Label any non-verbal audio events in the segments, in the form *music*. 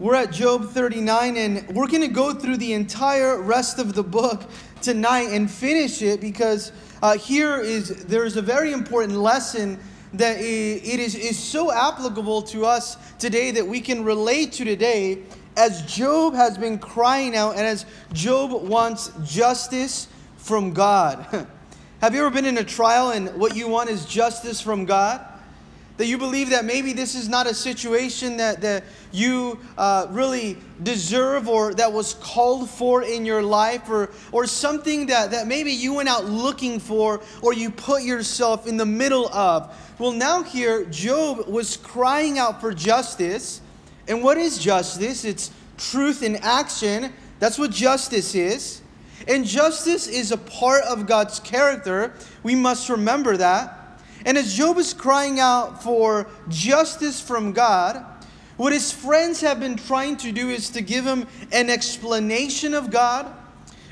We're at Job 39, and we're going to go through the entire rest of the book tonight and finish it because uh, here is there's a very important lesson that it is, is so applicable to us today that we can relate to today as Job has been crying out and as Job wants justice from God. *laughs* Have you ever been in a trial and what you want is justice from God? That you believe that maybe this is not a situation that, that you uh, really deserve or that was called for in your life or, or something that, that maybe you went out looking for or you put yourself in the middle of. Well, now here, Job was crying out for justice. And what is justice? It's truth in action. That's what justice is. And justice is a part of God's character. We must remember that. And as Job is crying out for justice from God, what his friends have been trying to do is to give him an explanation of God.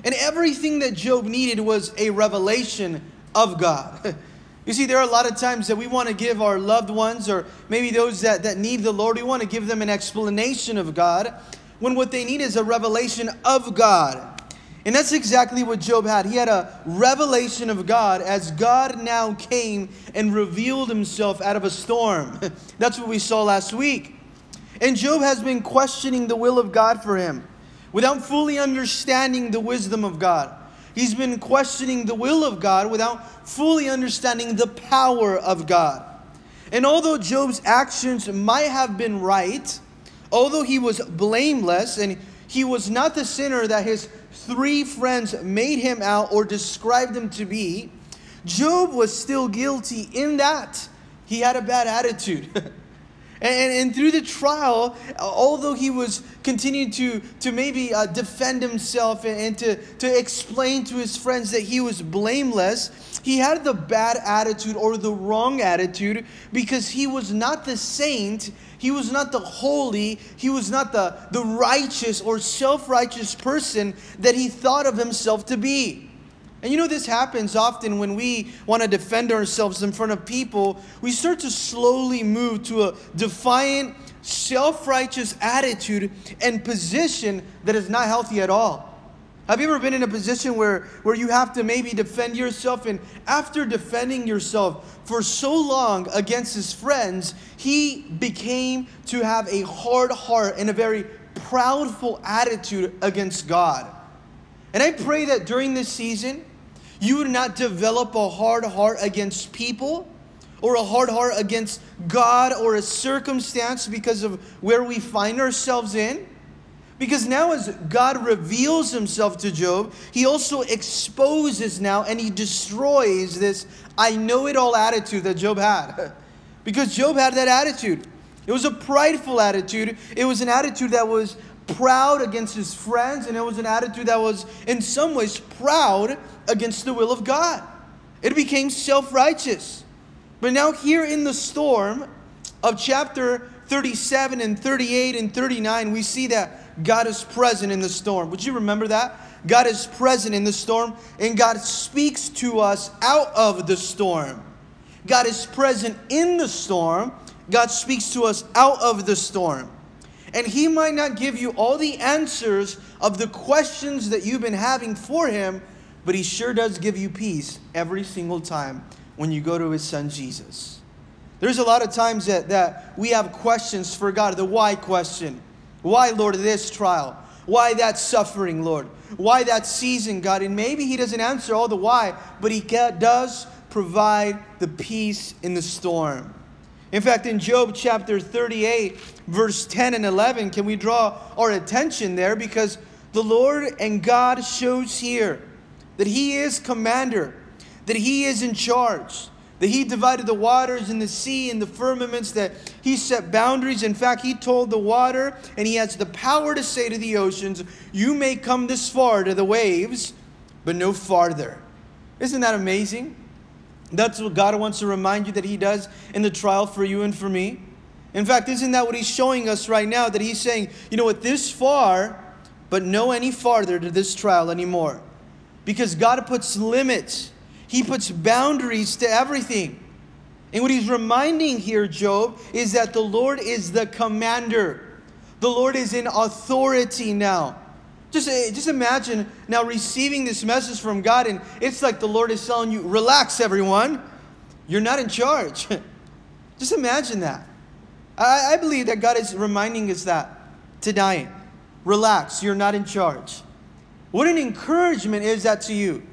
And everything that Job needed was a revelation of God. *laughs* You see, there are a lot of times that we want to give our loved ones, or maybe those that, that need the Lord, we want to give them an explanation of God, when what they need is a revelation of God. And that's exactly what Job had. He had a revelation of God as God now came and revealed himself out of a storm. *laughs* That's what we saw last week. And Job has been questioning the will of God for him without fully understanding the wisdom of God. He's been questioning the will of God without fully understanding the power of God. And although Job's actions might have been right, although he was blameless and he was not the sinner that his three friends made him out or described him to be, Job was still guilty in that he had a bad attitude. *laughs* And, and, through the trial, although he was continuing to, to maybe uh, defend himself and, and, to, to explain to his friends that he was blameless, he had the bad attitude or the wrong attitude because he was not the saint, he was not the holy, he was not the, the righteous or self righteous person that he thought of himself to be. And you know, this happens often when we want to defend ourselves in front of people. We start to slowly move to a defiant, self righteous attitude and position that is not healthy at all. Have you ever been in a position where, where you have to maybe defend yourself? And after defending yourself for so long against his friends, he became to have a hard heart and a very proudful attitude against God. And I pray that during this season, you would not develop a hard heart against people or a hard heart against God or a circumstance because of where we find ourselves in. Because now, as God reveals himself to Job, he also exposes now and he destroys this I know it all attitude that Job had. *laughs* because Job had that attitude. It was a prideful attitude, it was an attitude that was proud against his friends, and it was an attitude that was, in some ways, proud against the will of God. It became self righteous. But now, here in the storm of chapter 37 and 38 and 39, we see that God is present in the storm. Would you remember that? God is present in the storm, and God speaks to us out of the storm. God is present in the storm. God speaks to us out of the storm. And He might not give you all the answers of the questions that you've been having for Him, but He sure does give you peace every single time when you go to His Son Jesus. There's a lot of times that, that we have questions for God, the why question. Why, Lord, this trial? Why that suffering, Lord? Why that season, God? And maybe He doesn't answer all the why, but He does provide the peace in the storm. In fact, in Job chapter 38, verse 10 and 11, can we draw our attention there? Because the Lord and God shows here that He is commander, that He is in charge, that He divided the waters and the sea and the firmaments, that He set boundaries. In fact, He told the water, and He has the power to say to the oceans, You may come this far to the waves, but no farther. Isn't that amazing? That's what God wants to remind you that He does in the trial for you and for me. In fact, isn't that what He's showing us right now? That He's saying, you know what, this far, but no any farther to this trial anymore. Because God puts limits, He puts boundaries to everything. And what He's reminding here, Job, is that the Lord is the commander. The Lord is in authority now. Just, eh, just imagine now receiving this message from God, and it's like the Lord is telling you, relax, everyone. You're not in charge. *laughs* just imagine that. I, I believe that God is reminding us that tonight. Relax, you're not in charge. What an encouragement is that to you?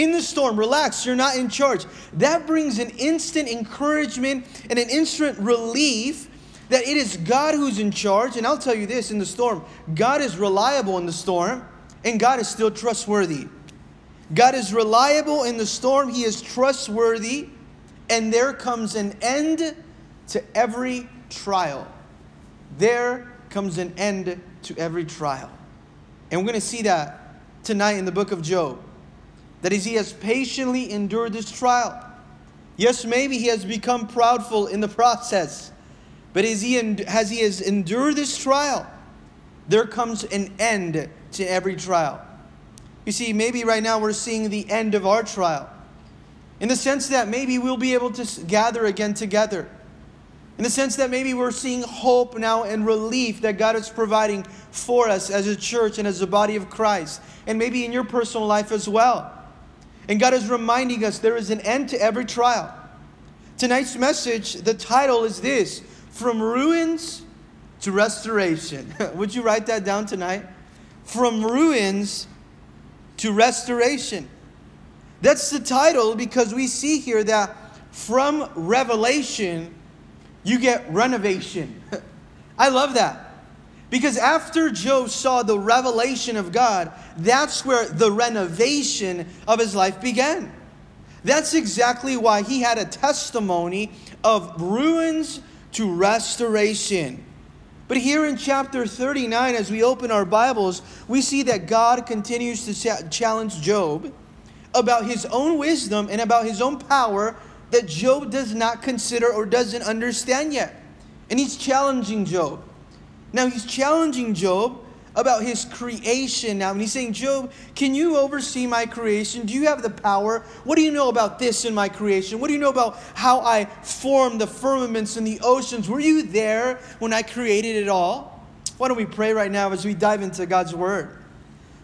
In the storm, relax, you're not in charge. That brings an instant encouragement and an instant relief that it is God who's in charge. And I'll tell you this in the storm, God is reliable in the storm, and God is still trustworthy. God is reliable in the storm, He is trustworthy, and there comes an end to every trial. There comes an end to every trial. And we're going to see that tonight in the book of Job. That is, he has patiently endured this trial. Yes, maybe he has become proudful in the process. But as he, as he has endured this trial, there comes an end to every trial. You see, maybe right now we're seeing the end of our trial. In the sense that maybe we'll be able to gather again together. In the sense that maybe we're seeing hope now and relief that God is providing for us as a church and as a body of Christ. And maybe in your personal life as well. And God is reminding us there is an end to every trial. Tonight's message, the title is this from ruins to restoration. *laughs* Would you write that down tonight? From ruins to restoration. That's the title because we see here that from revelation, you get renovation. *laughs* I love that. Because after Job saw the revelation of God, that's where the renovation of his life began. That's exactly why he had a testimony of ruins to restoration. But here in chapter 39, as we open our Bibles, we see that God continues to challenge Job about his own wisdom and about his own power that Job does not consider or doesn't understand yet. And he's challenging Job. Now, he's challenging Job about his creation now. And he's saying, Job, can you oversee my creation? Do you have the power? What do you know about this in my creation? What do you know about how I formed the firmaments and the oceans? Were you there when I created it all? Why don't we pray right now as we dive into God's word?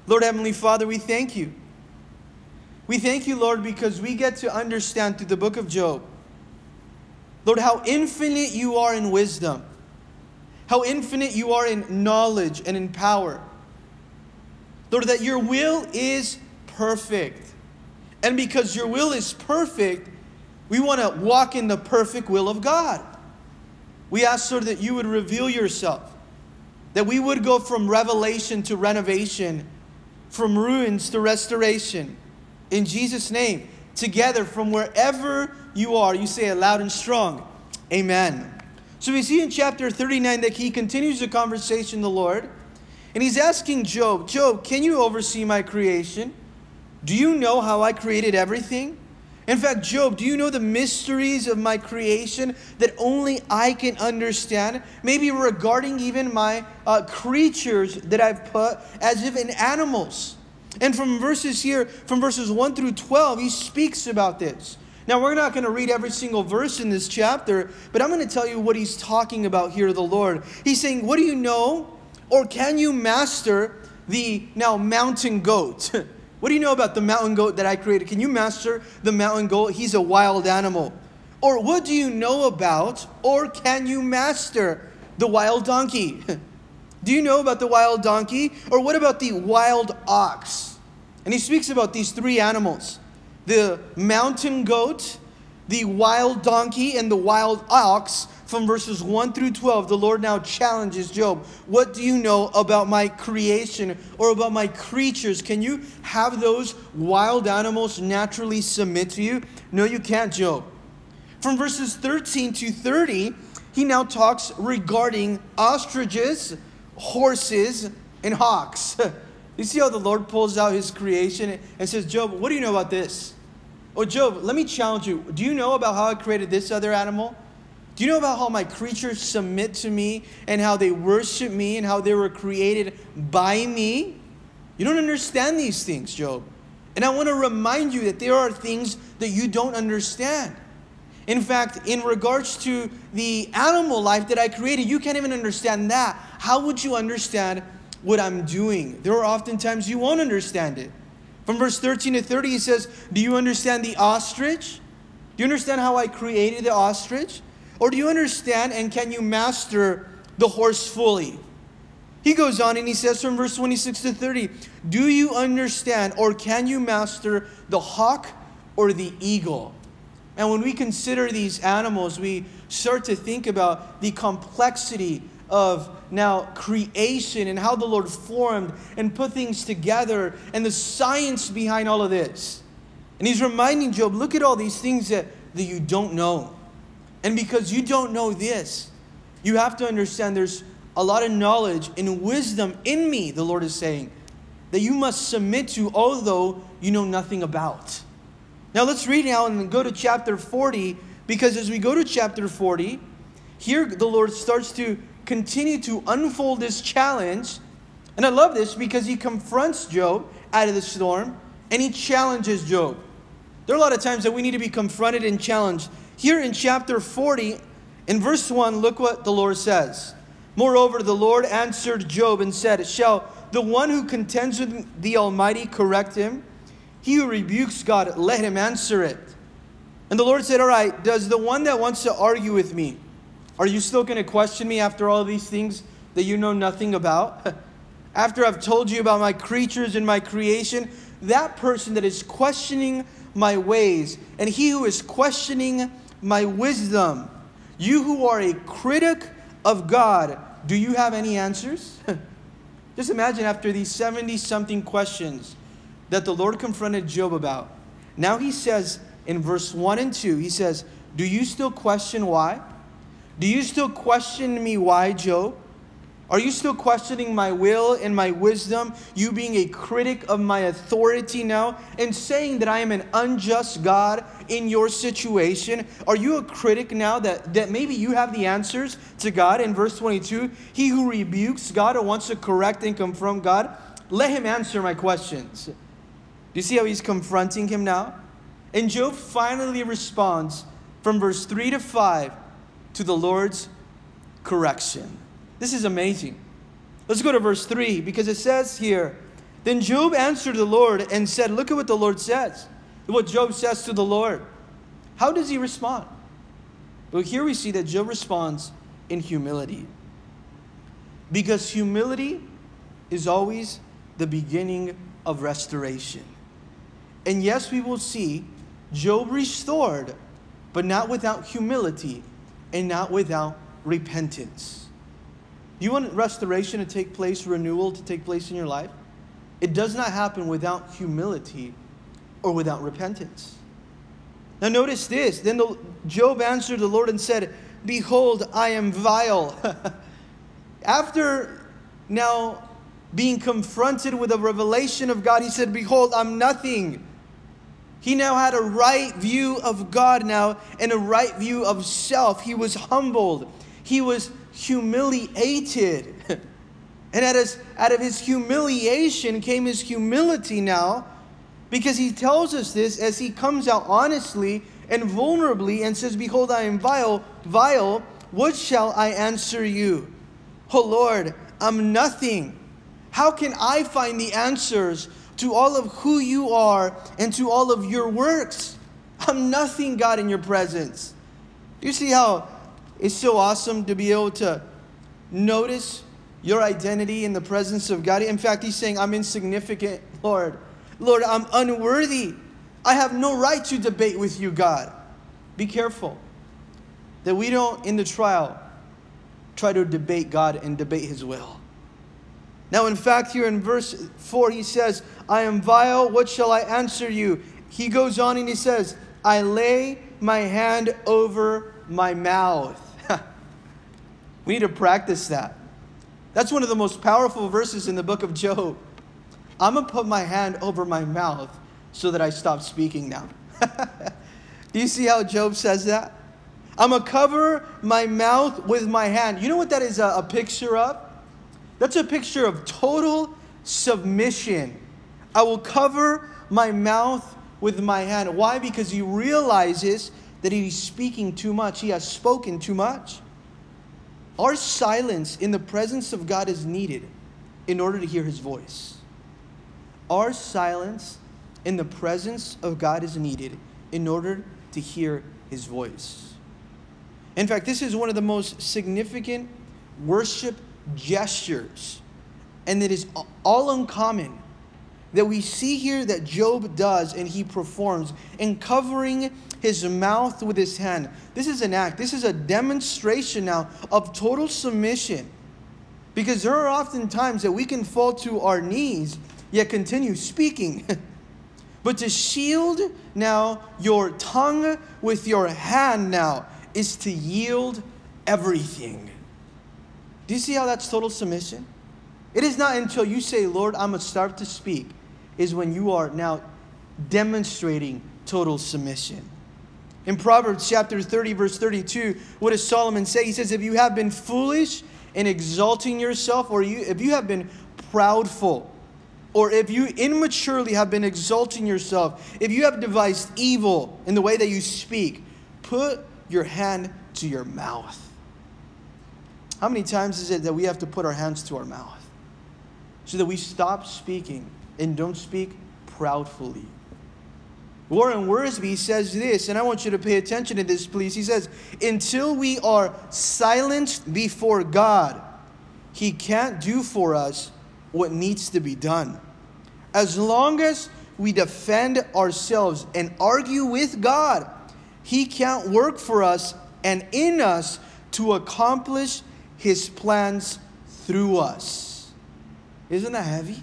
Lord Heavenly Father, we thank you. We thank you, Lord, because we get to understand through the book of Job, Lord, how infinite you are in wisdom how infinite you are in knowledge and in power. Lord, that your will is perfect. And because your will is perfect, we want to walk in the perfect will of God. We ask, Lord, that you would reveal yourself, that we would go from revelation to renovation, from ruins to restoration. In Jesus' name, together from wherever you are, you say it loud and strong. Amen. So we see in chapter 39 that he continues the conversation the Lord. And he's asking Job, Job, can you oversee my creation? Do you know how I created everything? In fact, Job, do you know the mysteries of my creation that only I can understand? Maybe regarding even my uh, creatures that I've put as if in animals. And from verses here, from verses 1 through 12, he speaks about this. Now, we're not going to read every single verse in this chapter, but I'm going to tell you what he's talking about here, the Lord. He's saying, What do you know, or can you master the now mountain goat? *laughs* what do you know about the mountain goat that I created? Can you master the mountain goat? He's a wild animal. Or what do you know about, or can you master the wild donkey? *laughs* do you know about the wild donkey? Or what about the wild ox? And he speaks about these three animals the mountain goat, the wild donkey, and the wild ox from verses 1 through 12, the Lord now challenges Job. What do you know about my creation or about my creatures? Can you have those wild animals naturally submit to you? No, you can't, Job. From verses 13 to 30, he now talks regarding ostriches, horses, and hawks. *laughs* you see how the Lord pulls out his creation and says, Job, what do you know about this? Oh, Job, let me challenge you. Do you know about how I created this other animal? Do you know about how my creatures submit to me and how they worship me and how they were created by me? You don't understand these things, Job. And I want to remind you that there are things that you don't understand. In fact, in regards to the animal life that I created, you can't even understand that. how would you understand what I'm doing? There are often times you won't understand it. From verse 13 to 30, he says, Do you understand the ostrich? Do you understand how I created the ostrich? Or do you understand and can you master the horse fully? He goes on and he says from verse 26 to 30, Do you understand or can you master the hawk or the eagle? And when we consider these animals, we start to think about the complexity of now creation and how the Lord formed and put things together and the science behind all of this. And he's reminding Job, look at all these things that, that you don't know. And because you don't know this, you have to understand there's a lot of knowledge and wisdom in me, the Lord is saying, that you must submit to, although you know nothing about. Now let's read now and go to chapter 40, because as we go to chapter 40, here the Lord starts to continue to unfold this challenge. And I love this because he confronts Job out of the storm and he challenges Job. There are a lot of times that we need to be confronted and challenged. Here in chapter 40, in verse 1, look what the Lord says. Moreover, the Lord answered Job and said, Shall the one who contends with the Almighty correct him? He who rebukes God, let him answer it. And the Lord said, All right, does the one that wants to argue with me, are you still going to question me after all these things that you know nothing about? *laughs* after I've told you about my creatures and my creation, that person that is questioning my ways, and he who is questioning my wisdom. You who are a critic of God, do you have any answers? *laughs* Just imagine after these 70 something questions that the Lord confronted Job about. Now he says in verse 1 and 2, he says, Do you still question why? Do you still question me why, Job? Are you still questioning my will and my wisdom? You being a critic of my authority now and saying that I am an unjust God in your situation? Are you a critic now that, that maybe you have the answers to God? In verse 22, he who rebukes God or wants to correct and confront God, let him answer my questions. Do you see how he's confronting him now? And Job finally responds from verse 3 to 5 to the Lord's correction. This is amazing. Let's go to verse 3 because it says here Then Job answered the Lord and said, Look at what the Lord says. What Job says to the Lord. How does he respond? Well, here we see that Job responds in humility. Because humility is always the beginning of restoration. And yes, we will see Job restored, but not without humility and not without repentance. You want restoration to take place, renewal to take place in your life? It does not happen without humility or without repentance. Now, notice this. Then the, Job answered the Lord and said, Behold, I am vile. *laughs* After now being confronted with a revelation of God, he said, Behold, I'm nothing. He now had a right view of God now and a right view of self. He was humbled. He was humiliated. *laughs* and out of, out of his humiliation came his humility now, because he tells us this as he comes out honestly and vulnerably and says, Behold, I am vile, vile. What shall I answer you? Oh Lord, I'm nothing. How can I find the answers to all of who you are and to all of your works? I'm nothing, God, in your presence. You see how it's so awesome to be able to notice your identity in the presence of God. In fact, he's saying, I'm insignificant, Lord. Lord, I'm unworthy. I have no right to debate with you, God. Be careful that we don't, in the trial, try to debate God and debate his will. Now, in fact, here in verse 4, he says, I am vile. What shall I answer you? He goes on and he says, I lay my hand over my mouth. *laughs* We need to practice that. That's one of the most powerful verses in the book of Job. I'm going to put my hand over my mouth so that I stop speaking now. *laughs* Do you see how Job says that? I'm going to cover my mouth with my hand. You know what that is a, a picture of? That's a picture of total submission. I will cover my mouth with my hand. Why? Because he realizes that he's speaking too much. He has spoken too much. Our silence in the presence of God is needed in order to hear his voice. Our silence in the presence of God is needed in order to hear his voice. In fact, this is one of the most significant worship gestures, and it is all uncommon that we see here that Job does and he performs in covering his mouth with his hand. This is an act, this is a demonstration now of total submission. Because there are often times that we can fall to our knees yet continue speaking. *laughs* but to shield now your tongue with your hand now is to yield everything. Do you see how that's total submission? It is not until you say, Lord, I'm going to start to speak, is when you are now demonstrating total submission. In Proverbs chapter 30, verse 32, what does Solomon say? He says, If you have been foolish in exalting yourself, or you, if you have been proudful, or if you immaturely have been exalting yourself, if you have devised evil in the way that you speak, put your hand to your mouth. How many times is it that we have to put our hands to our mouth so that we stop speaking and don't speak proudfully? Warren Wiersbe says this, and I want you to pay attention to this, please. He says, Until we are silenced before God, He can't do for us what needs to be done. As long as we defend ourselves and argue with God, He can't work for us and in us to accomplish His plans through us. Isn't that heavy?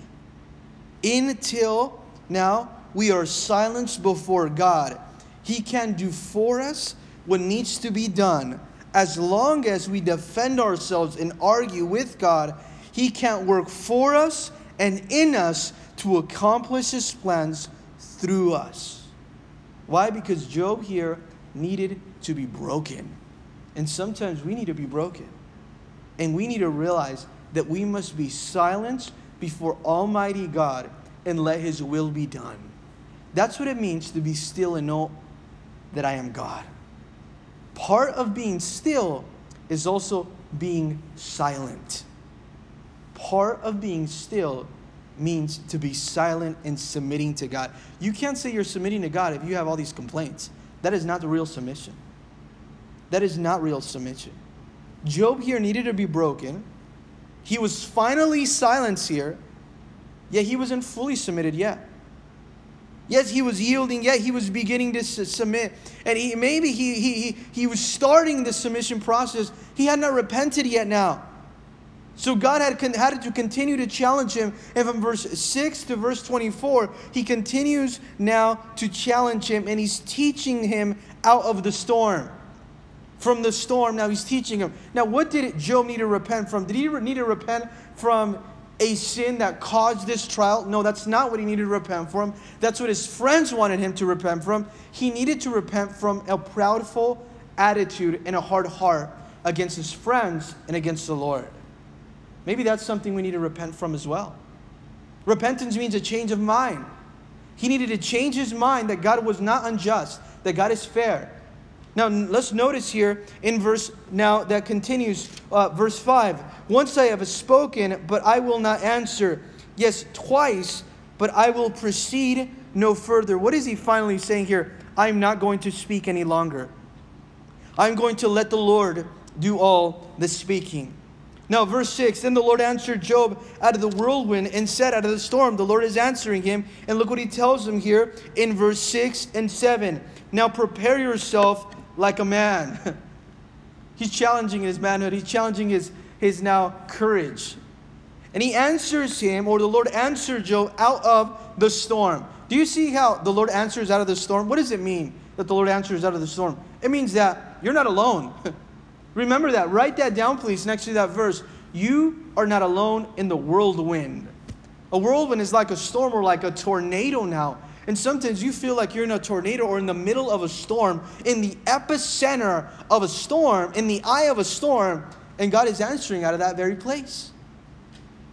Until now, we are silenced before God. He can do for us what needs to be done. As long as we defend ourselves and argue with God, He can't work for us and in us to accomplish His plans through us. Why? Because Job here needed to be broken. And sometimes we need to be broken. And we need to realize that we must be silenced before Almighty God and let His will be done. That's what it means to be still and know that I am God. Part of being still is also being silent. Part of being still means to be silent and submitting to God. You can't say you're submitting to God if you have all these complaints. That is not the real submission. That is not real submission. Job here needed to be broken. He was finally silenced here, yet he wasn't fully submitted yet. Yes, he was yielding, yet he was beginning to submit. And he, maybe he, he, he, he was starting the submission process. He had not repented yet now. So God had, had to continue to challenge him. And from verse 6 to verse 24, he continues now to challenge him and he's teaching him out of the storm. From the storm, now he's teaching him. Now, what did Job need to repent from? Did he need to repent from a sin that caused this trial. No, that's not what he needed to repent from. That's what his friends wanted him to repent from. He needed to repent from a proudful attitude and a hard heart against his friends and against the Lord. Maybe that's something we need to repent from as well. Repentance means a change of mind. He needed to change his mind that God was not unjust, that God is fair, now let's notice here in verse now that continues uh, verse 5. Once I have spoken, but I will not answer. Yes, twice, but I will proceed no further. What is he finally saying here? I'm not going to speak any longer. I'm going to let the Lord do all the speaking. Now, verse 6 Then the Lord answered Job out of the whirlwind and said, Out of the storm, the Lord is answering him. And look what he tells him here in verse 6 and 7. Now prepare yourself like a man. *laughs* He's challenging his manhood, he's challenging his, his now courage. And he answers him, or the Lord answered Job out of the storm. Do you see how the Lord answers out of the storm? What does it mean that the Lord answers out of the storm? It means that you're not alone. *laughs* Remember that. Write that down, please, next to that verse. You are not alone in the whirlwind. A whirlwind is like a storm or like a tornado now. And sometimes you feel like you're in a tornado or in the middle of a storm, in the epicenter of a storm, in the eye of a storm, and God is answering out of that very place.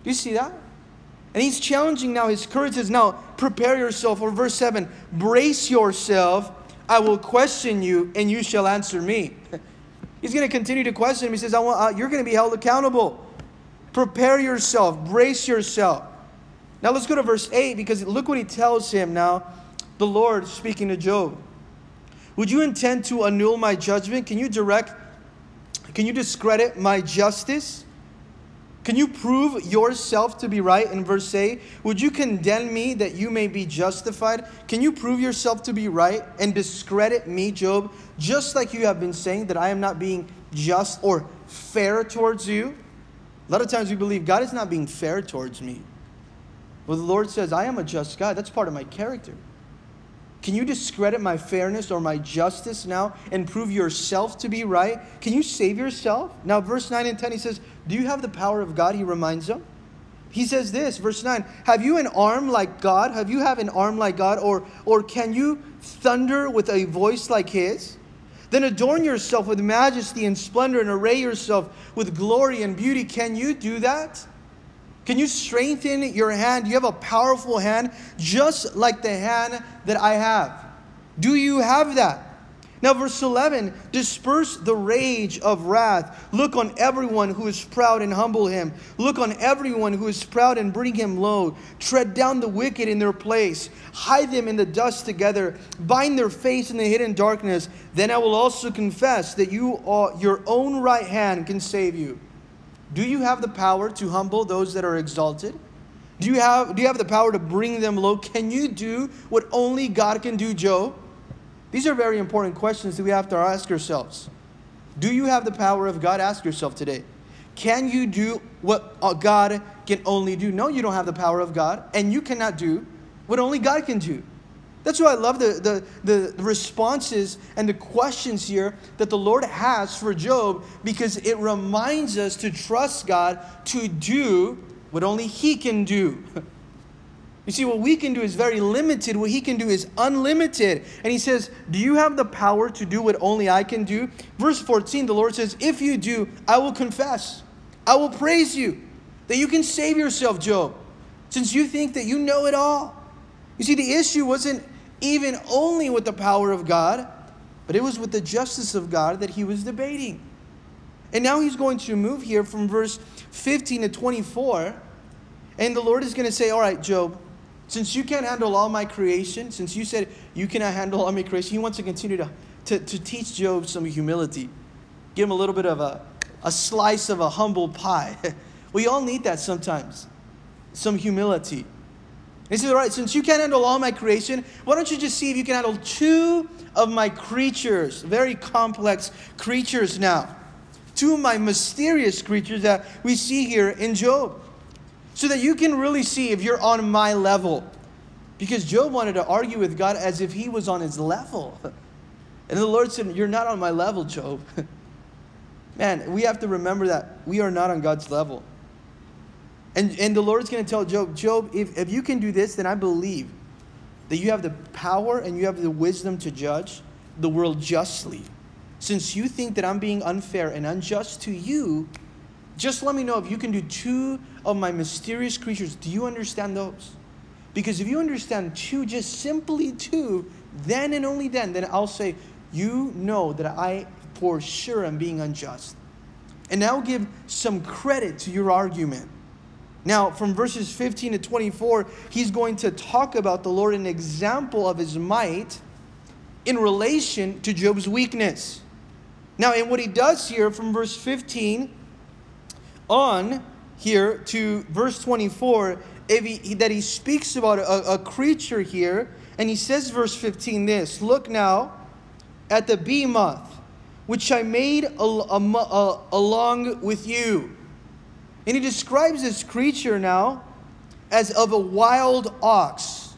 Do you see that? And he's challenging now his courage is Now prepare yourself. Or verse 7 Brace yourself, I will question you, and you shall answer me. *laughs* He's going to continue to question him. He says, I want, uh, You're going to be held accountable. Prepare yourself, brace yourself. Now let's go to verse 8 because look what he tells him now, the Lord speaking to Job. Would you intend to annul my judgment? Can you direct, can you discredit my justice? Can you prove yourself to be right in verse 8? Would you condemn me that you may be justified? Can you prove yourself to be right and discredit me, Job, just like you have been saying that I am not being just or fair towards you? A lot of times we believe God is not being fair towards me. Well, the Lord says, I am a just God. That's part of my character. Can you discredit my fairness or my justice now and prove yourself to be right? Can you save yourself? Now, verse 9 and 10, he says, Do you have the power of God? He reminds them. He says this, verse 9, Have you an arm like God? Have you have an arm like God? Or, or can you thunder with a voice like his? Then adorn yourself with majesty and splendor and array yourself with glory and beauty. Can you do that? Can you strengthen your hand? You have a powerful hand, just like the hand that I have. Do you have that? Now, verse 11 disperse the rage of wrath. Look on everyone who is proud and humble him. Look on everyone who is proud and bring him low. Tread down the wicked in their place. Hide them in the dust together. Bind their face in the hidden darkness. Then I will also confess that you are, your own right hand can save you. Do you have the power to humble those that are exalted? Do you have, do you have the power to bring them low? Can you do what only God can do, Job? These are very important questions that we have to ask ourselves. Do you have the power of God? Ask yourself today. Can you do what uh, God can only do? No, you don't have the power of God, and you cannot do what only God can do. That's why I love the, the, the responses and the questions here that the Lord has for Job because it reminds us to trust God to do what only He can do. *laughs* You see, what we can do is very limited. What he can do is unlimited. And he says, Do you have the power to do what only I can do? Verse 14, the Lord says, If you do, I will confess. I will praise you. That you can save yourself, Job, since you think that you know it all. You see, the issue wasn't even only with the power of God, but it was with the justice of God that he was debating. And now he's going to move here from verse 15 to 24. And the Lord is going to say, All right, Job, since you can't handle all my creation, since you said you cannot handle all my creation, he wants to continue to, to, to teach Job some humility. Give him a little bit of a, a slice of a humble pie. *laughs* we all need that sometimes. Some humility. He says, All right, since you can't handle all my creation, why don't you just see if you can handle two of my creatures, very complex creatures now. Two of my mysterious creatures that we see here in Job so that you can really see if you're on my level. Because Job wanted to argue with God as if he was on his level. And the Lord said, You're not on my level, Job. *laughs* Man, we have to remember that we are not on God's level. And, and the Lord's going to tell Job, Job, if, if you can do this, then I believe that you have the power and you have the wisdom to judge the world justly. Since you think that I'm being unfair and unjust to you, just let me know if you can do two of my mysterious creatures. Do you understand those? Because if you understand two, just simply two, then and only then, then I'll say, You know that I for sure am being unjust. And now give some credit to your argument. Now, from verses 15 to 24, he's going to talk about the Lord, an example of his might in relation to Job's weakness. Now, in what he does here from verse 15 on here to verse 24 he, that he speaks about a, a creature here, and he says, verse 15, this Look now at the behemoth, which I made al- al- along with you. And he describes this creature now as of a wild ox.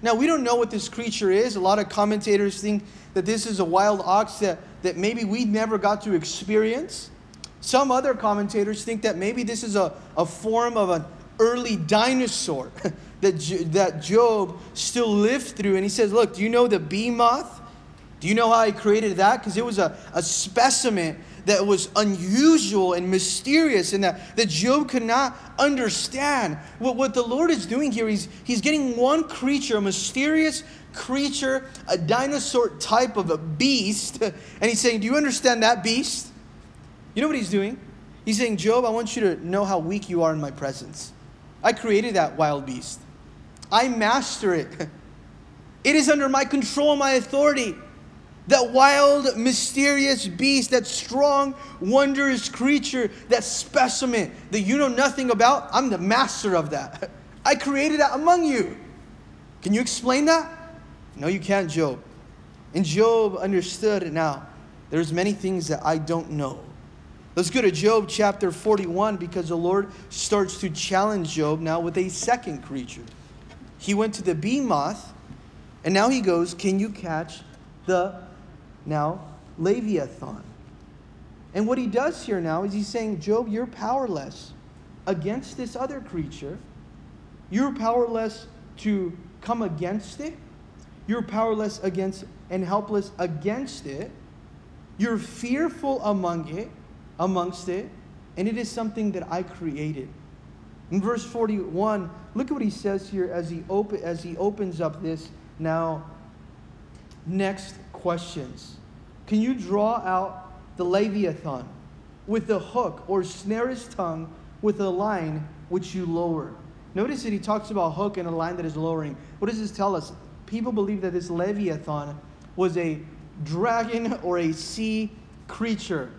Now, we don't know what this creature is. A lot of commentators think that this is a wild ox that, that maybe we never got to experience. Some other commentators think that maybe this is a, a form of an early dinosaur *laughs* that, that Job still lived through. And he says, Look, do you know the behemoth? Do you know how he created that? Because it was a, a specimen that was unusual and mysterious and that, that Job could not understand. What, what the Lord is doing here, he's, he's getting one creature, a mysterious creature, a dinosaur type of a beast, *laughs* and he's saying, Do you understand that beast? You know what he's doing? He's saying, Job, I want you to know how weak you are in my presence. I created that wild beast, I master it. *laughs* It is under my control, my authority. That wild, mysterious beast, that strong, wondrous creature, that specimen that you know nothing about, I'm the master of that. *laughs* I created that among you. Can you explain that? No, you can't, Job. And Job understood it now. There's many things that I don't know. Let's go to Job chapter 41 because the Lord starts to challenge Job now with a second creature. He went to the behemoth, and now he goes, Can you catch the now Leviathan? And what he does here now is he's saying, Job, you're powerless against this other creature. You're powerless to come against it. You're powerless against and helpless against it. You're fearful among it amongst it, and it is something that I created. In verse 41, look at what he says here as he, op- as he opens up this now next questions. Can you draw out the Leviathan with the hook or snare his tongue with a line which you lower? Notice that he talks about hook and a line that is lowering. What does this tell us? People believe that this Leviathan was a dragon or a sea creature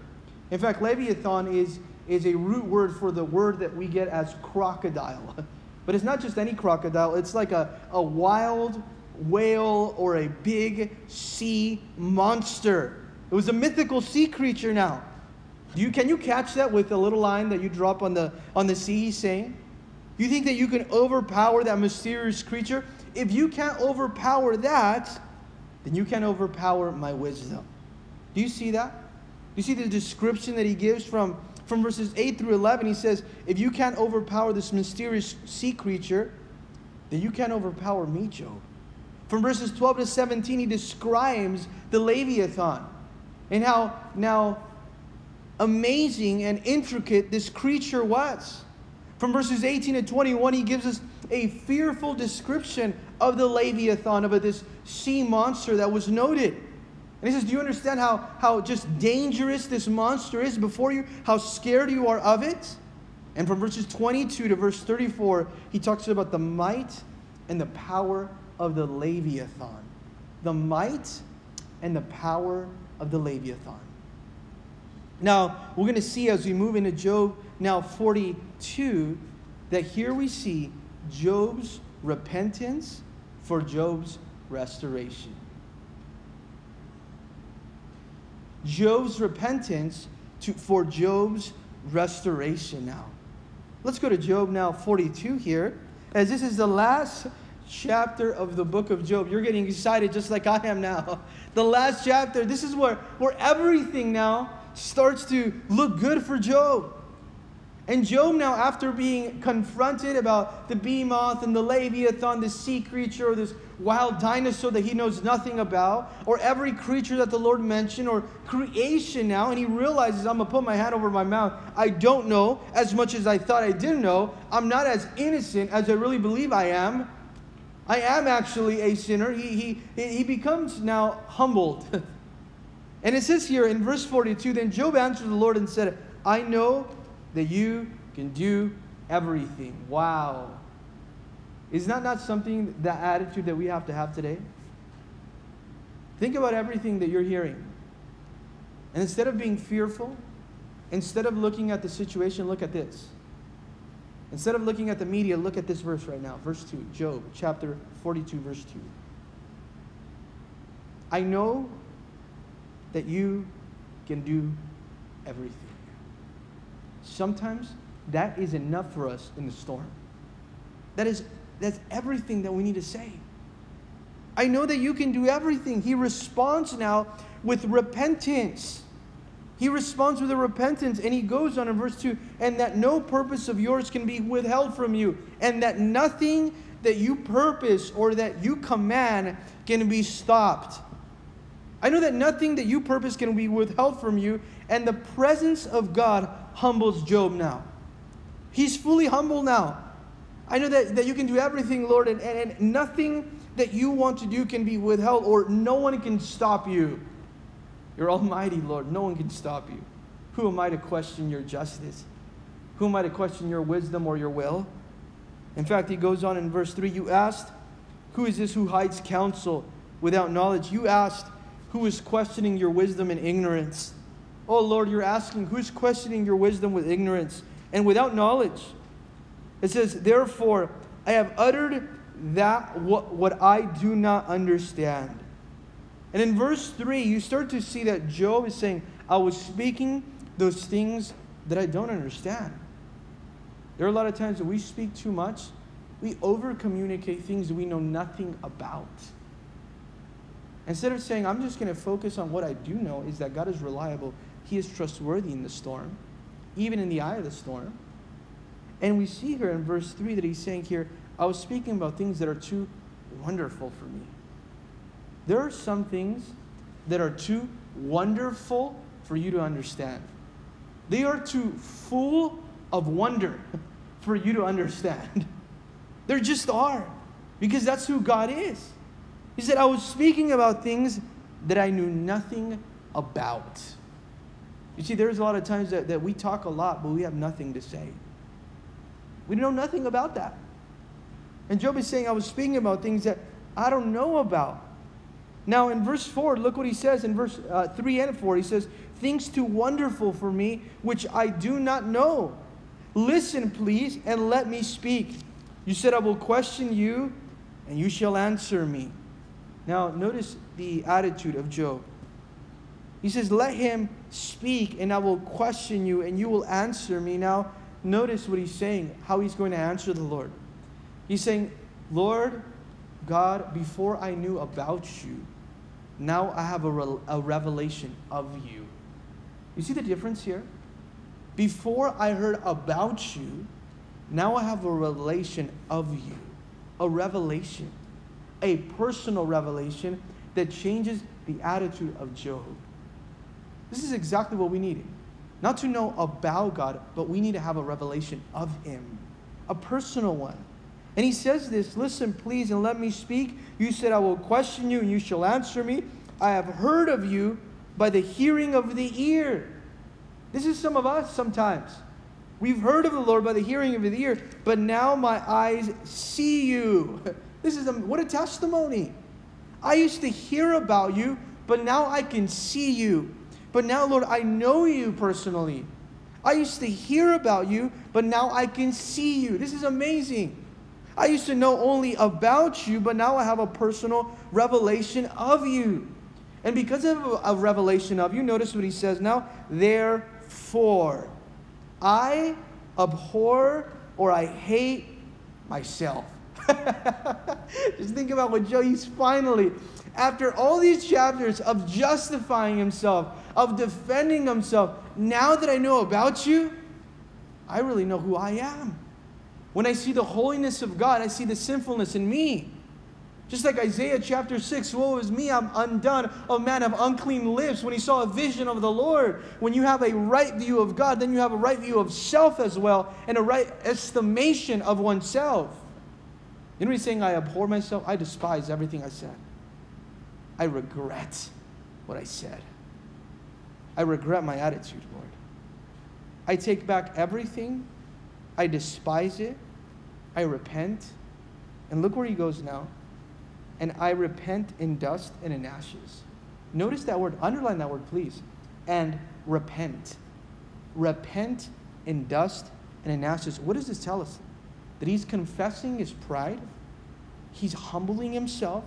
in fact, Leviathan is, is a root word for the word that we get as crocodile. *laughs* But it's not just any crocodile, it's like a, a wild whale or a big sea monster. It was a mythical sea creature now. Do you, can you catch that with a little line that you drop on the, on the sea, he's saying? You think that you can overpower that mysterious creature? If you can't overpower that, then you can't overpower my wisdom. Do you see that? You see the description that he gives from, from verses 8 through 11. He says, If you can't overpower this mysterious sea creature, then you can't overpower me, Job. From verses 12 to 17, he describes the Leviathan and how now amazing and intricate this creature was. From verses 18 to 21, he gives us a fearful description of the Leviathan, of this sea monster that was noted. And he says, Do you understand how, how just dangerous this monster is before you? How scared you are of it? And from verses 22 to verse 34, he talks about the might and the power of the Leviathan. The might and the power of the Leviathan. Now, we're going to see as we move into Job now 42 that here we see Job's repentance for Job's restoration. Job's repentance to, for Job's restoration now. Let's go to Job now 42 here, as this is the last chapter of the book of Job. You're getting excited just like I am now. *laughs* The last chapter, this is where, where everything now starts to look good for Job. And Job now, after being confronted about the behemoth and the Leviathan, the sea creature, or this wild dinosaur that he knows nothing about, or every creature that the Lord mentioned, or creation now, and he realizes, I'm going to put my hand over my mouth. I don't know as much as I thought I did know. I'm not as innocent as I really believe I am. I am actually a sinner. He, he, he becomes now humbled. *laughs* and it says here in verse 42 Then Job answered the Lord and said, I know that you can do everything. Wow. Is that not something, that attitude that we have to have today? Think about everything that you're hearing. And instead of being fearful, instead of looking at the situation, look at this. Instead of looking at the media, look at this verse right now. Verse 2, Job chapter 42, verse 2. I know that you can do everything. Sometimes that is enough for us in the storm. That is that's everything that we need to say. I know that you can do everything. He responds now with repentance. He responds with a repentance and he goes on in verse 2 and that no purpose of yours can be withheld from you, and that nothing that you purpose or that you command can be stopped. I know that nothing that you purpose can be withheld from you, and the presence of God humbles Job now. He's fully humble now. I know that, that you can do everything, Lord, and, and, and nothing that you want to do can be withheld, or no one can stop you. You're almighty, Lord. No one can stop you. Who am I to question your justice? Who am I to question your wisdom or your will? In fact, he goes on in verse 3 You asked, Who is this who hides counsel without knowledge? You asked, Who is questioning your wisdom and ignorance? Oh Lord, you're asking, Who's questioning your wisdom with ignorance and without knowledge? It says, Therefore, I have uttered that what, what I do not understand. And in verse 3, you start to see that Job is saying, I was speaking those things that I don't understand. There are a lot of times that we speak too much. We over communicate things that we know nothing about. Instead of saying, I'm just going to focus on what I do know, is that God is reliable. He is trustworthy in the storm, even in the eye of the storm. And we see here in verse 3 that he's saying here, I was speaking about things that are too wonderful for me. There are some things that are too wonderful for you to understand. They are too full of wonder *laughs* for you to understand. *laughs* There just are, because that's who God is. He said, I was speaking about things that I knew nothing about. You see, there's a lot of times that, that we talk a lot, but we have nothing to say. We know nothing about that. And Job is saying, I was speaking about things that I don't know about. Now, in verse 4, look what he says in verse uh, 3 and 4. He says, Things too wonderful for me, which I do not know. Listen, please, and let me speak. You said, I will question you, and you shall answer me. Now, notice the attitude of Job. He says, Let him speak, and I will question you, and you will answer me. Now, notice what he's saying, how he's going to answer the Lord. He's saying, Lord God, before I knew about you, now I have a, re- a revelation of you. You see the difference here? Before I heard about you, now I have a revelation of you. A revelation. A personal revelation that changes the attitude of Job. This is exactly what we needed. Not to know about God, but we need to have a revelation of Him, a personal one. And he says this Listen, please, and let me speak. You said, I will question you, and you shall answer me. I have heard of you by the hearing of the ear. This is some of us sometimes. We've heard of the Lord by the hearing of the ear, but now my eyes see you. *laughs* This is a, what a testimony. I used to hear about you, but now I can see you. But now, Lord, I know you personally. I used to hear about you, but now I can see you. This is amazing. I used to know only about you, but now I have a personal revelation of you. And because of a revelation of you, notice what he says now. Therefore, I abhor or I hate myself. *laughs* Just think about what Joe, he's finally, after all these chapters of justifying himself, of defending himself, now that I know about you, I really know who I am. When I see the holiness of God, I see the sinfulness in me. Just like Isaiah chapter 6, woe is me, I'm undone, a man of unclean lips. When he saw a vision of the Lord, when you have a right view of God, then you have a right view of self as well, and a right estimation of oneself. You know he's saying? I abhor myself. I despise everything I said. I regret what I said. I regret my attitude, Lord. I take back everything I despise it. I repent. And look where he goes now. And I repent in dust and in ashes. Notice that word, underline that word, please. And repent. Repent in dust and in ashes. What does this tell us? That he's confessing his pride, he's humbling himself,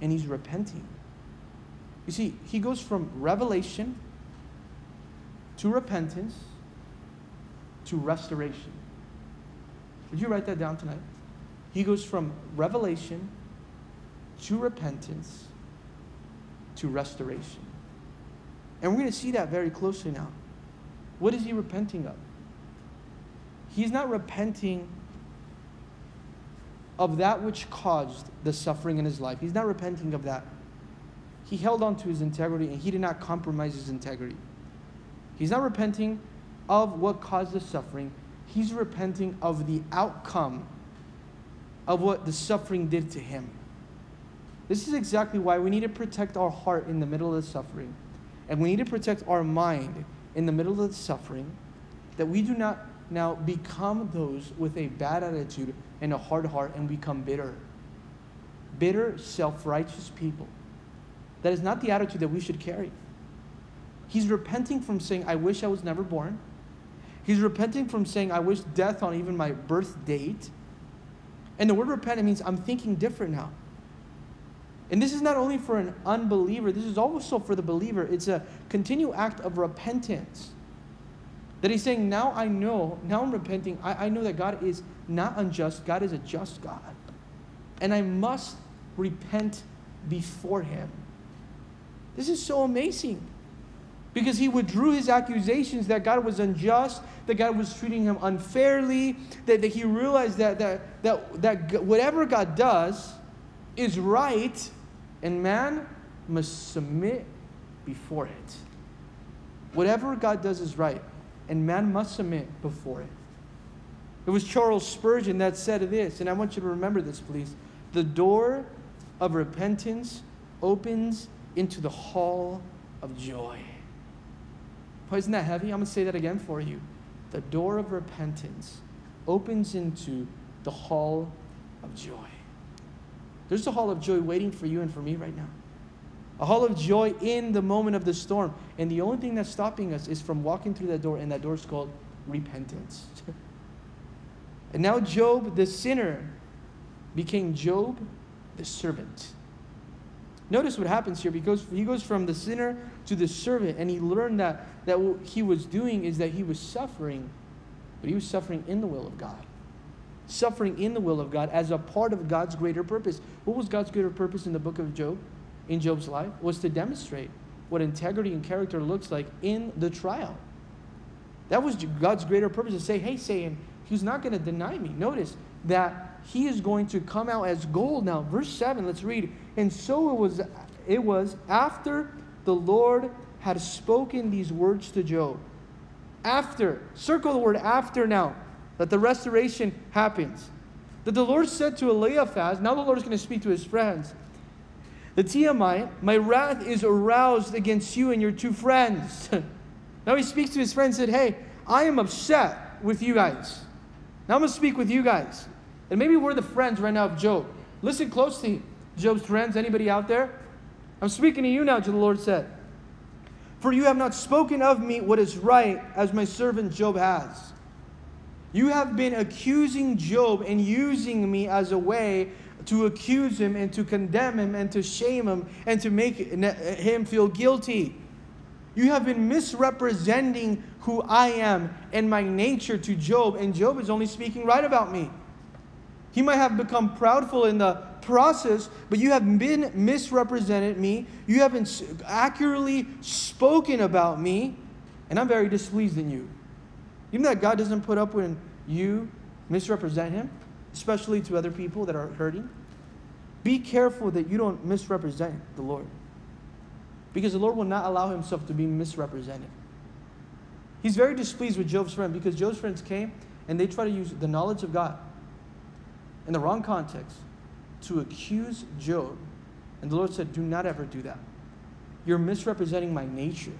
and he's repenting. You see, he goes from revelation to repentance to restoration. Would you write that down tonight? He goes from revelation to repentance to restoration. And we're going to see that very closely now. What is he repenting of? He's not repenting of that which caused the suffering in his life. He's not repenting of that. He held on to his integrity and he did not compromise his integrity. He's not repenting of what caused the suffering he's repenting of the outcome of what the suffering did to him. This is exactly why we need to protect our heart in the middle of the suffering. And we need to protect our mind in the middle of the suffering, that we do not now become those with a bad attitude and a hard heart and become bitter. Bitter, self righteous people. That is not the attitude that we should carry. He's repenting from saying, I wish I was never born. He's repenting from saying, I wish death on even my birth date. And the word repent means I'm thinking different now. And this is not only for an unbeliever, this is also for the believer. It's a continual act of repentance. That he's saying, Now I know, now I'm repenting. I, I know that God is not unjust, God is a just God. And I must repent before him. This is so amazing because he withdrew his accusations that God was unjust, that God was treating him unfairly, that, that he realized that, that, that, that whatever God does is right, and man must submit before it. Whatever God does is right, and man must submit before it. It was Charles Spurgeon that said this, and I want you to remember this, please. The door of repentance opens into the hall of joy. Boy, isn't that heavy? I'm going to say that again for you. The door of repentance opens into the hall of joy. There's a hall of joy waiting for you and for me right now. A hall of joy in the moment of the storm. And the only thing that's stopping us is from walking through that door, and that door is called repentance. *laughs* and now, Job, the sinner, became Job, the servant. Notice what happens here because he goes from the sinner to the servant, and he learned that, that what he was doing is that he was suffering, but he was suffering in the will of God. Suffering in the will of God as a part of God's greater purpose. What was God's greater purpose in the book of Job, in Job's life? Was to demonstrate what integrity and character looks like in the trial. That was God's greater purpose to say, hey, Satan, he's not going to deny me. Notice that he is going to come out as gold now. Verse 7, let's read. And so it was, it was after the Lord had spoken these words to Job. After, circle the word after now, that the restoration happens. That the Lord said to Eliphaz, now the Lord is going to speak to his friends. The Temanite, my wrath is aroused against you and your two friends. *laughs* now he speaks to his friends and said, Hey, I am upset with you guys. Now I'm going to speak with you guys. And maybe we're the friends right now of Job. Listen close closely, Job's friends. Anybody out there? I'm speaking to you now, to the Lord said. For you have not spoken of me what is right, as my servant Job has. You have been accusing Job and using me as a way to accuse him and to condemn him and to shame him and to make him feel guilty. You have been misrepresenting who I am and my nature to Job, and Job is only speaking right about me. He might have become proudful in the process, but you have been misrepresented me. You haven't accurately spoken about me, and I'm very displeased in you. You know that God doesn't put up when you misrepresent Him, especially to other people that are hurting? Be careful that you don't misrepresent the Lord. Because the Lord will not allow Himself to be misrepresented. He's very displeased with Job's friend because Job's friends came and they try to use the knowledge of God in the wrong context to accuse Job. And the Lord said, Do not ever do that. You're misrepresenting my nature.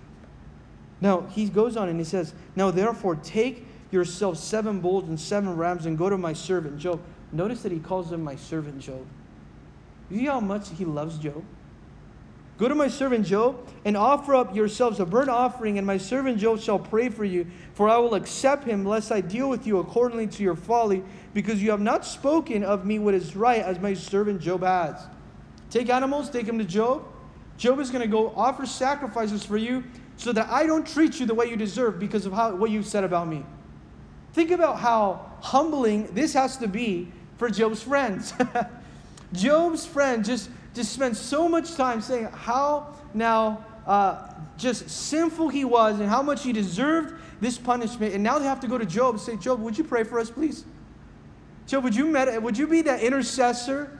Now, he goes on and he says, Now therefore, take yourself seven bulls and seven rams and go to my servant Job. Notice that he calls him my servant Job. You see how much he loves Job? Go to my servant Job and offer up yourselves a burnt offering, and my servant Job shall pray for you, for I will accept him, lest I deal with you accordingly to your folly, because you have not spoken of me what is right, as my servant Job has. Take animals, take them to Job. Job is going to go offer sacrifices for you so that I don't treat you the way you deserve because of how, what you said about me. Think about how humbling this has to be for Job's friends. *laughs* Job's friend just just spent so much time saying how now uh, just sinful he was and how much he deserved this punishment. And now they have to go to Job and say, Job, would you pray for us, please? Job, would you, med- would you be that intercessor?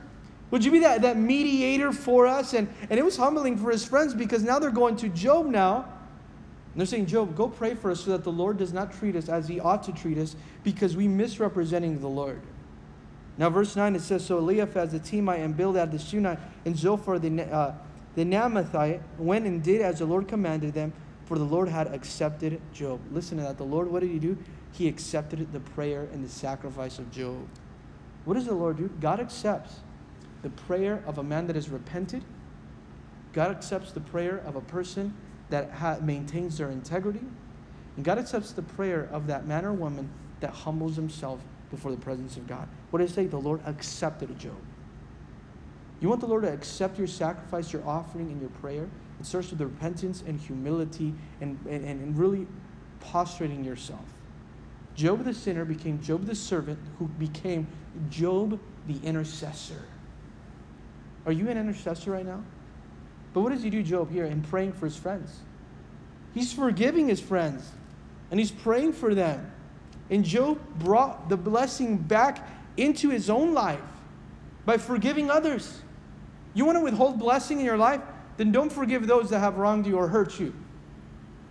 Would you be that, that mediator for us? And, and it was humbling for his friends because now they're going to Job now. And they're saying, Job, go pray for us so that the Lord does not treat us as he ought to treat us because we misrepresenting the Lord. Now, verse 9 it says, So Eliphaz the Temanite and Bildad the Shunammite and Zophar the, uh, the Naamathite went and did as the Lord commanded them. for the Lord had accepted Job. Listen to that. The Lord, what did he do? He accepted the prayer and the sacrifice of Job. What does the Lord do? God accepts the prayer of a man that has repented. God accepts the prayer of a person that ha- maintains their integrity. And God accepts the prayer of that man or woman that humbles himself before the presence of God. What does it say? The Lord accepted Job. You want the Lord to accept your sacrifice, your offering, and your prayer? It starts with the repentance and humility and, and, and really prostrating yourself. Job the sinner became Job the servant, who became Job the intercessor. Are you an intercessor right now? But what does he do, Job, here in praying for his friends? He's forgiving his friends and he's praying for them. And Job brought the blessing back into his own life by forgiving others. You want to withhold blessing in your life? Then don't forgive those that have wronged you or hurt you.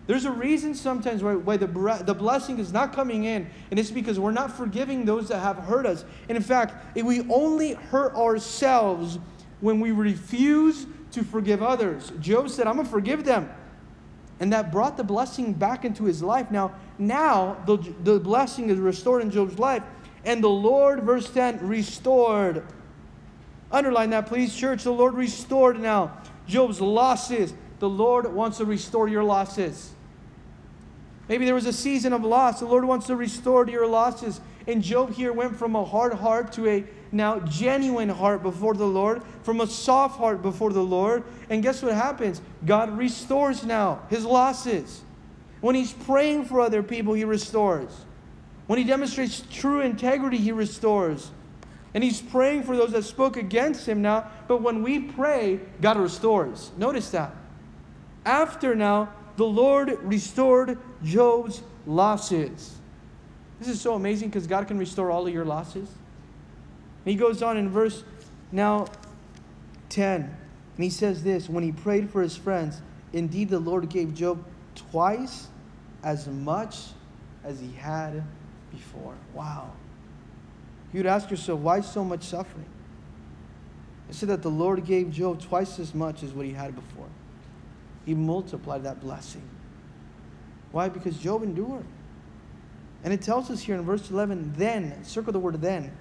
There's a reason sometimes why, why the, the blessing is not coming in, and it's because we're not forgiving those that have hurt us. And in fact, we only hurt ourselves when we refuse to forgive others. Job said, I'm going to forgive them. And that brought the blessing back into his life. Now, now the, the blessing is restored in Job's life. And the Lord, verse 10, restored. Underline that, please, church. The Lord restored now Job's losses. The Lord wants to restore your losses. Maybe there was a season of loss. The Lord wants to restore your losses. And Job here went from a hard heart to a now genuine heart before the Lord, from a soft heart before the Lord. And guess what happens? God restores now his losses. When he's praying for other people, he restores. When he demonstrates true integrity, he restores. And he's praying for those that spoke against him now. But when we pray, God restores. Notice that. After now, the Lord restored Job's losses. This is so amazing because God can restore all of your losses. And he goes on in verse now 10, and he says this when he prayed for his friends, indeed the Lord gave Job twice as much as he had before. Wow. You'd ask yourself, why so much suffering? It said that the Lord gave Job twice as much as what he had before. He multiplied that blessing. Why? Because Job endured. And it tells us here in verse 11, then, circle the word then,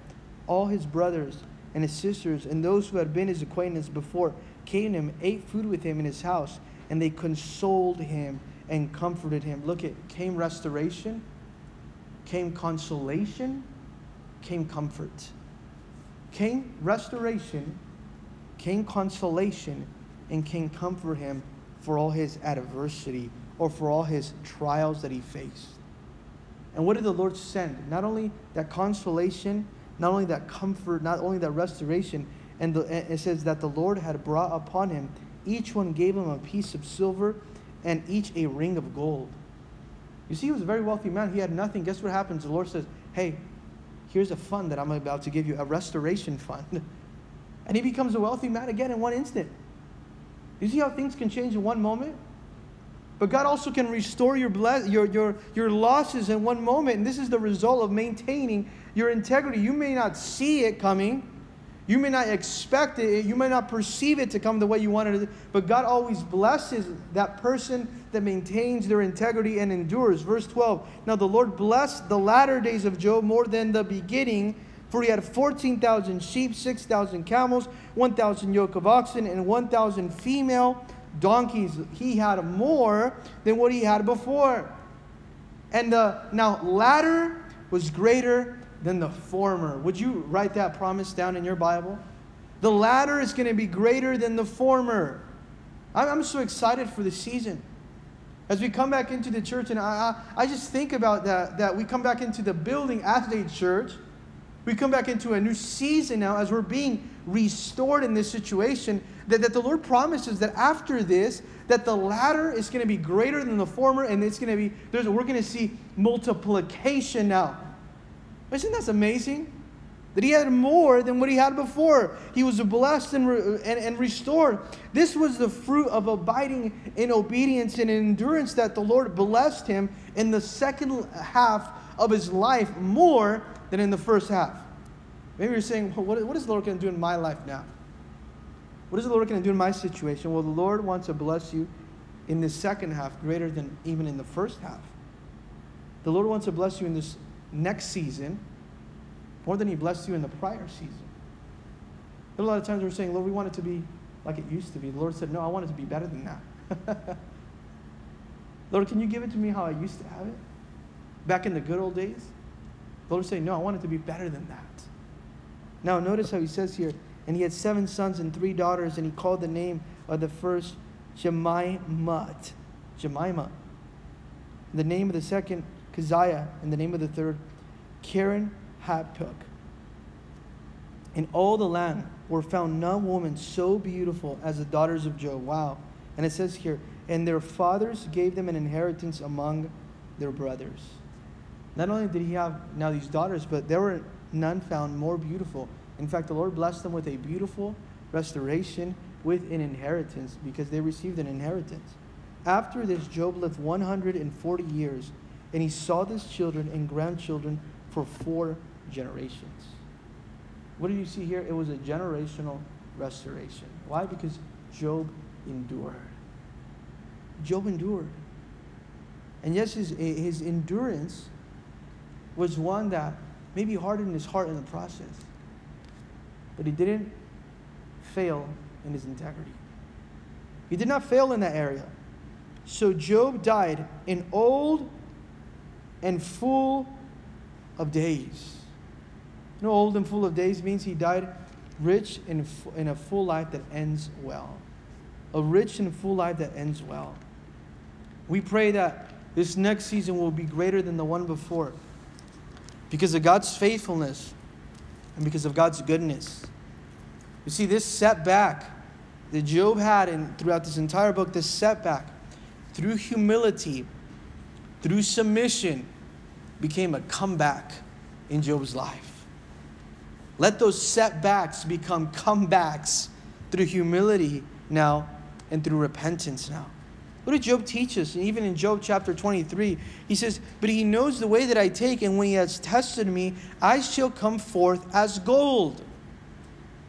all his brothers and his sisters and those who had been his acquaintance before came to him, ate food with him in his house, and they consoled him and comforted him. Look, it came restoration, came consolation, came comfort. Came restoration, came consolation, and came comfort him for all his adversity or for all his trials that he faced. And what did the Lord send? Not only that consolation, not only that comfort, not only that restoration, and the, it says that the Lord had brought upon him, each one gave him a piece of silver and each a ring of gold. You see, he was a very wealthy man. He had nothing. Guess what happens? The Lord says, Hey, here's a fund that I'm about to give you, a restoration *laughs* fund. And he becomes a wealthy man again in one instant. You see how things can change in one moment? But God also can restore your, bless, your, your, your losses in one moment. And this is the result of maintaining your integrity. You may not see it coming, you may not expect it, you may not perceive it to come the way you wanted it, but God always blesses that person that maintains their integrity and endures. Verse 12 Now the Lord blessed the latter days of Job more than the beginning, for he had 14,000 sheep, 6,000 camels, 1,000 yoke of oxen, and 1,000 female donkeys. He had more than what he had before. And the now latter was greater than the former. Would you write that promise down in your Bible? The latter is going to be greater than the former. I'm, so excited for the season. As we come back into the church, and I, I, I just think about that, that we come back into the building as a church. We come back into a new season now as we're being restored in this situation. That, that the Lord promises that after this, that the latter is going to be greater than the former, and it's going to be, there's, we're going to see multiplication now. Isn't that amazing? That he had more than what he had before. He was blessed and, re- and, and restored. This was the fruit of abiding in obedience and endurance that the Lord blessed him in the second half of his life more than in the first half. Maybe you're saying, well, what, what is the Lord going to do in my life now? What is the Lord going to do in my situation? Well, the Lord wants to bless you in this second half greater than even in the first half. The Lord wants to bless you in this next season more than He blessed you in the prior season. a lot of times we're saying, Lord, we want it to be like it used to be. The Lord said, No, I want it to be better than that. *laughs* Lord, can you give it to me how I used to have it? Back in the good old days? The Lord said, No, I want it to be better than that. Now, notice how he says here, and he had seven sons and three daughters, and he called the name of the first Jemimah. Jemimah. The name of the second, Keziah, and the name of the third, Karen Hapuk. In all the land were found none woman so beautiful as the daughters of Job. Wow. And it says here, and their fathers gave them an inheritance among their brothers. Not only did he have now these daughters, but there were none found more beautiful. In fact, the Lord blessed them with a beautiful restoration with an inheritance because they received an inheritance. After this, Job lived 140 years, and he saw his children and grandchildren for four generations. What do you see here? It was a generational restoration. Why? Because Job endured. Job endured. And yes, his, his endurance was one that maybe hardened his heart in the process. But he didn't fail in his integrity. He did not fail in that area. So Job died in old and full of days. You know, old and full of days means he died rich in, in a full life that ends well. A rich and full life that ends well. We pray that this next season will be greater than the one before because of God's faithfulness and because of God's goodness. You see, this setback that Job had in, throughout this entire book, this setback, through humility, through submission, became a comeback in Job's life. Let those setbacks become comebacks through humility now and through repentance now. What did Job teach us? And even in Job chapter 23, he says, But he knows the way that I take, and when he has tested me, I shall come forth as gold.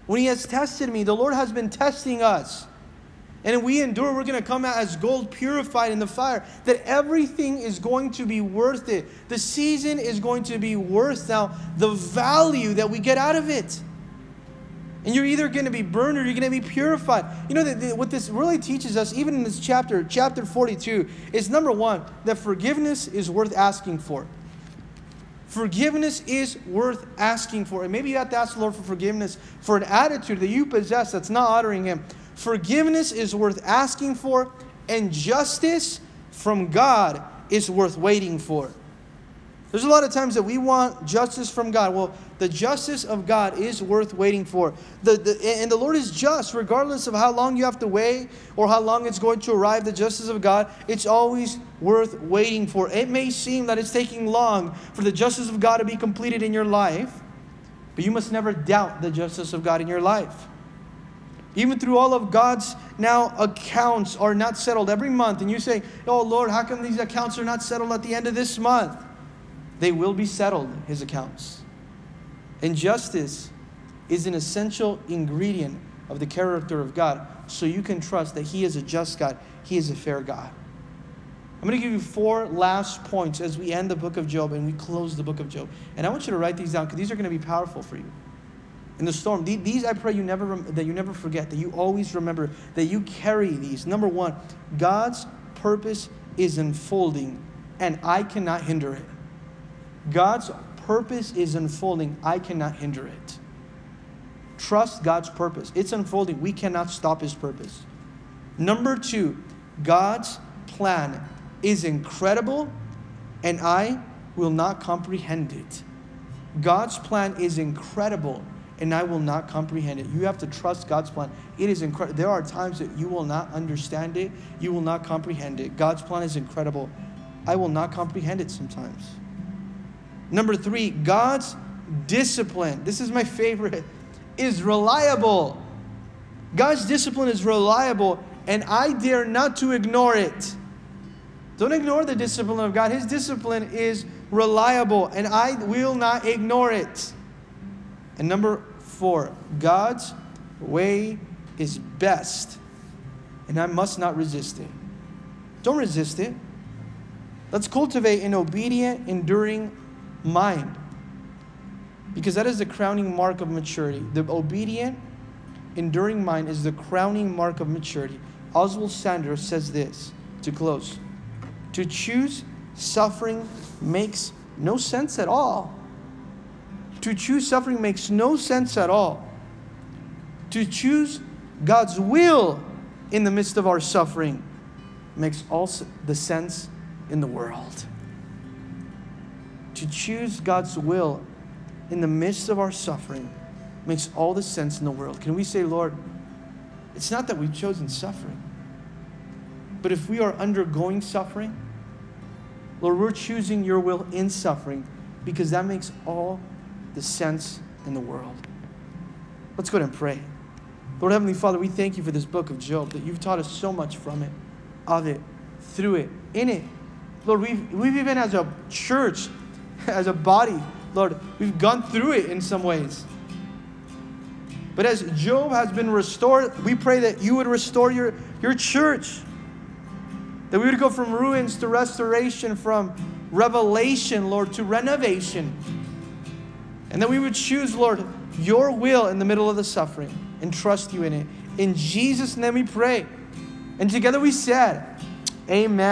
When he has tested me, the Lord has been testing us. And if we endure, we're going to come out as gold purified in the fire. That everything is going to be worth it. The season is going to be worth now the value that we get out of it. And you're either going to be burned or you're going to be purified. You know, the, the, what this really teaches us, even in this chapter, chapter 42, is number one, that forgiveness is worth asking for. Forgiveness is worth asking for. And maybe you have to ask the Lord for forgiveness for an attitude that you possess that's not honoring Him. Forgiveness is worth asking for, and justice from God is worth waiting for. There's a lot of times that we want justice from God. Well, the justice of God is worth waiting for. The, the, and the Lord is just, regardless of how long you have to wait or how long it's going to arrive, the justice of God, it's always worth waiting for. It may seem that it's taking long for the justice of God to be completed in your life, but you must never doubt the justice of God in your life. Even through all of God's now accounts are not settled every month, and you say, Oh Lord, how come these accounts are not settled at the end of this month? They will be settled, his accounts. And justice is an essential ingredient of the character of God, so you can trust that he is a just God, he is a fair God. I'm going to give you four last points as we end the book of Job and we close the book of Job. And I want you to write these down because these are going to be powerful for you. In the storm, these I pray you never that you never forget, that you always remember, that you carry these. Number one, God's purpose is unfolding, and I cannot hinder it. God's purpose is unfolding. I cannot hinder it. Trust God's purpose. It's unfolding. We cannot stop His purpose. Number two, God's plan is incredible and I will not comprehend it. God's plan is incredible and I will not comprehend it. You have to trust God's plan. It is incredible. There are times that you will not understand it, you will not comprehend it. God's plan is incredible. I will not comprehend it sometimes. Number three, God's discipline. This is my favorite, is reliable. God's discipline is reliable, and I dare not to ignore it. Don't ignore the discipline of God. His discipline is reliable, and I will not ignore it. And number four, God's way is best, and I must not resist it. Don't resist it. Let's cultivate an obedient, enduring mind. Because that is the crowning mark of maturity. The obedient, enduring mind is the crowning mark of maturity. Oswald Sanders says this to close To choose suffering makes no sense at all. To choose suffering makes no sense at all. To choose God's will in the midst of our suffering makes all the sense in the world. To choose God's will in the midst of our suffering makes all the sense in the world. Can we say, Lord, it's not that we've chosen suffering, but if we are undergoing suffering, Lord, we're choosing your will in suffering because that makes all the sense in the world. Let's go ahead and pray. Lord Heavenly Father, we thank you for this book of Job, that you've taught us so much from it, of it, through it, in it. Lord, we've, we've even as a church, as a body, Lord, we've gone through it in some ways. But as Job has been restored, we pray that you would restore your, your church. That we would go from ruins to restoration, from revelation, Lord, to renovation. And that we would choose, Lord, your will in the middle of the suffering and trust you in it. In Jesus' name we pray. And together we said, Amen.